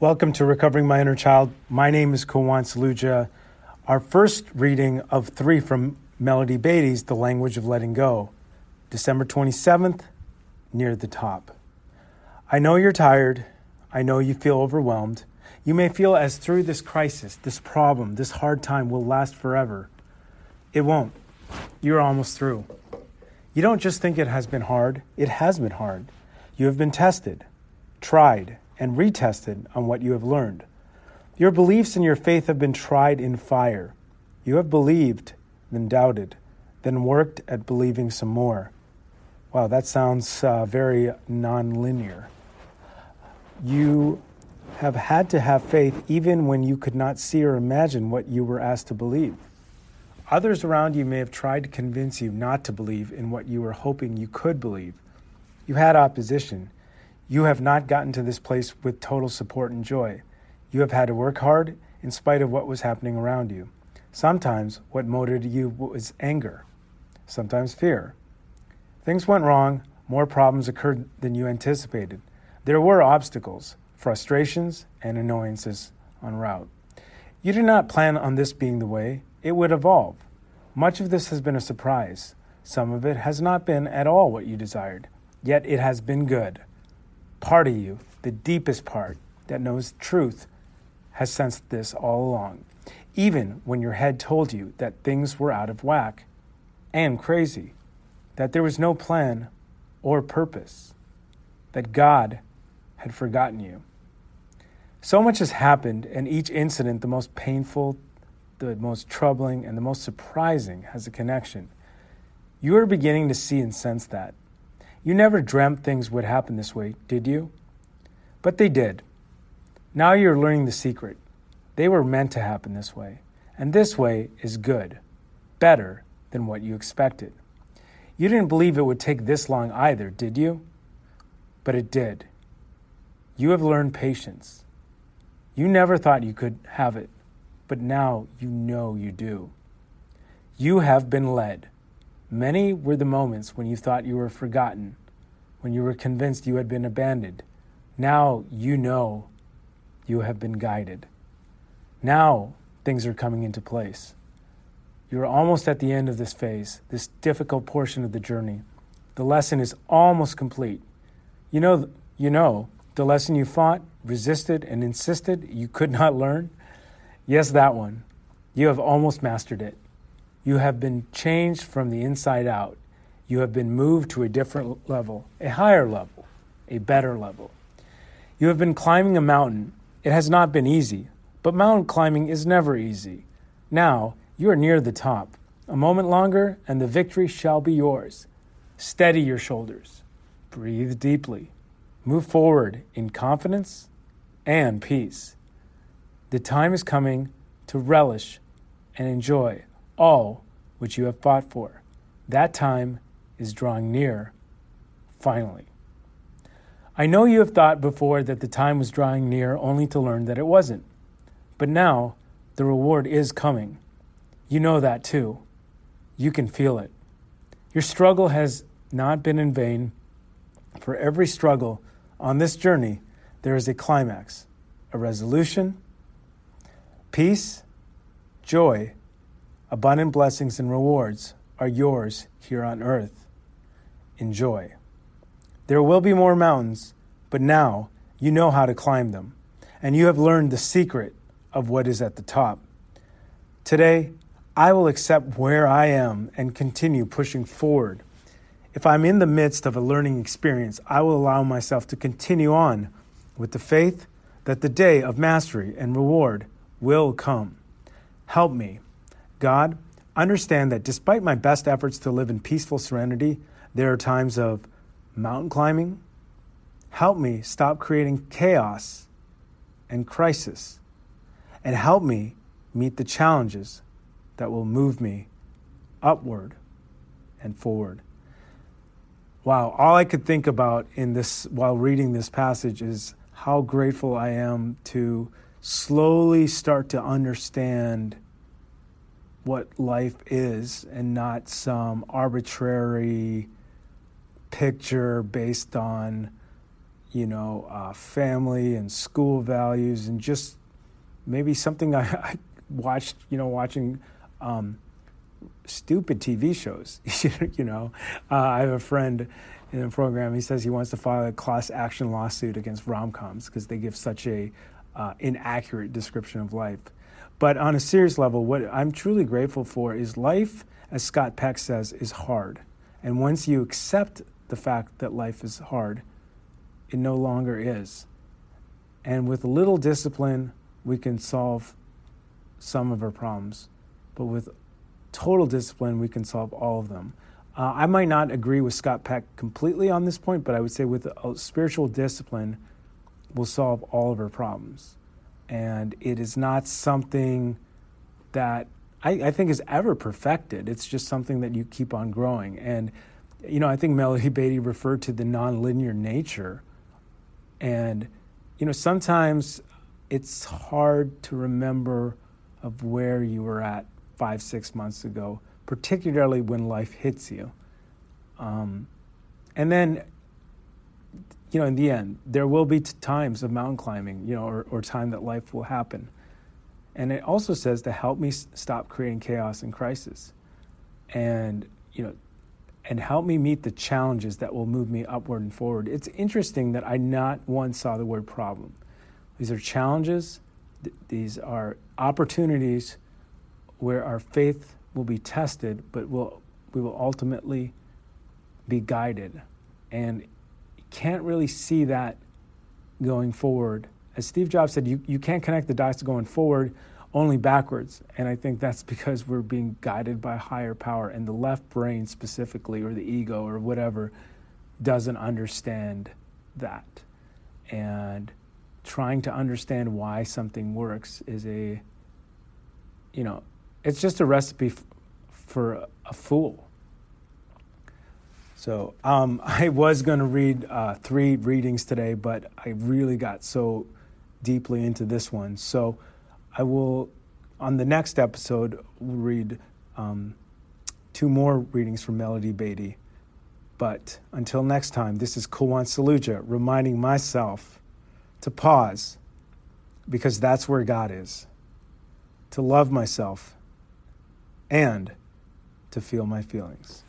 Welcome to Recovering My Inner Child. My name is Kulwant Saluja. Our first reading of three from Melody Beattie's The Language of Letting Go, December 27th, near the top. I know you're tired. I know you feel overwhelmed. You may feel as through this crisis, this problem, this hard time will last forever. It won't. You're almost through. You don't just think it has been hard, it has been hard. You have been tested, tried, and retested on what you have learned. Your beliefs and your faith have been tried in fire. You have believed, then doubted, then worked at believing some more. Wow, that sounds uh, very nonlinear. You have had to have faith even when you could not see or imagine what you were asked to believe. Others around you may have tried to convince you not to believe in what you were hoping you could believe. You had opposition. You have not gotten to this place with total support and joy. You have had to work hard in spite of what was happening around you. Sometimes what motivated you was anger, sometimes fear. Things went wrong, more problems occurred than you anticipated. There were obstacles, frustrations, and annoyances en route. You did not plan on this being the way, it would evolve. Much of this has been a surprise. Some of it has not been at all what you desired, yet it has been good. Part of you, the deepest part that knows truth, has sensed this all along, even when your head told you that things were out of whack and crazy, that there was no plan or purpose, that God had forgotten you. So much has happened, and each incident, the most painful, the most troubling, and the most surprising, has a connection. You are beginning to see and sense that. You never dreamt things would happen this way, did you? But they did. Now you're learning the secret. They were meant to happen this way, and this way is good, better than what you expected. You didn't believe it would take this long either, did you? But it did. You have learned patience. You never thought you could have it, but now you know you do. You have been led. Many were the moments when you thought you were forgotten, when you were convinced you had been abandoned. Now you know you have been guided. Now things are coming into place. You're almost at the end of this phase, this difficult portion of the journey. The lesson is almost complete. You know, you know the lesson you fought, resisted, and insisted you could not learn? Yes, that one. You have almost mastered it. You have been changed from the inside out. You have been moved to a different level, a higher level, a better level. You have been climbing a mountain. It has not been easy, but mountain climbing is never easy. Now, you are near the top. A moment longer, and the victory shall be yours. Steady your shoulders. Breathe deeply. Move forward in confidence and peace. The time is coming to relish and enjoy all which you have fought for. That time is drawing near, finally. I know you have thought before that the time was drawing near only to learn that it wasn't. But now the reward is coming. You know that too. You can feel it. Your struggle has not been in vain. For every struggle, on this journey, there is a climax, a resolution, peace, joy, abundant blessings, and rewards are yours here on earth. Enjoy. There will be more mountains, but now you know how to climb them, and you have learned the secret of what is at the top. Today, I will accept where I am and continue pushing forward if I'm in the midst of a learning experience, I will allow myself to continue on with the faith that the day of mastery and reward will come. Help me. God, understand that despite my best efforts to live in peaceful serenity, there are times of mountain climbing. Help me stop creating chaos and crisis, and help me meet the challenges that will move me upward and forward. Wow, all I could think about in this while reading this passage is how grateful I am to slowly start to understand what life is and not some arbitrary picture based on you know, uh, family and school values, and just maybe something I, I watched, you know, watching um, stupid TV shows. you know, uh, I have a friend in the program. He says he wants to file a class action lawsuit against rom coms because they give such a uh, inaccurate description of life. But on a serious level, what I'm truly grateful for is life, as Scott Peck says, is hard. And once you accept the fact that life is hard, it no longer is. And with a little discipline, we can solve some of our problems. But with total discipline, we can solve all of them. Uh, I might not agree with Scott Peck completely on this point, but I would say with spiritual discipline, we'll solve all of our problems. And it is not something that I, I think is ever perfected. It's just something that you keep on growing. And, you know, I think Melody Beattie referred to the nonlinear nature. And, you know, sometimes it's hard to remember of where you were at five, six months ago, particularly when life hits you. Um, and then, you know, in the end, there will be times of mountain climbing, you know, or, or time that life will happen. And it also says to help me stop creating chaos and crisis. And, you know, and help me meet the challenges that will move me upward and forward. It's interesting that I not once saw the word problem. These are challenges, th- these are opportunities where our faith will be tested, but will we will ultimately be guided. And can't really see that going forward. As Steve Jobs said, you, you can't connect the dots going forward, only backwards. And I think that's because we're being guided by higher power, and the left brain specifically, or the ego, or whatever, doesn't understand that. And trying to understand why something works is a, you know, it's just a recipe f- for a fool. So um, I was going to read uh, three readings today, but I really got so deeply into this one. So I will, on the next episode, read um, two more readings from Melody Beattie. But until next time, this is Kulwant Saluja reminding myself to pause because that's where God is, to love myself and to feel my feelings.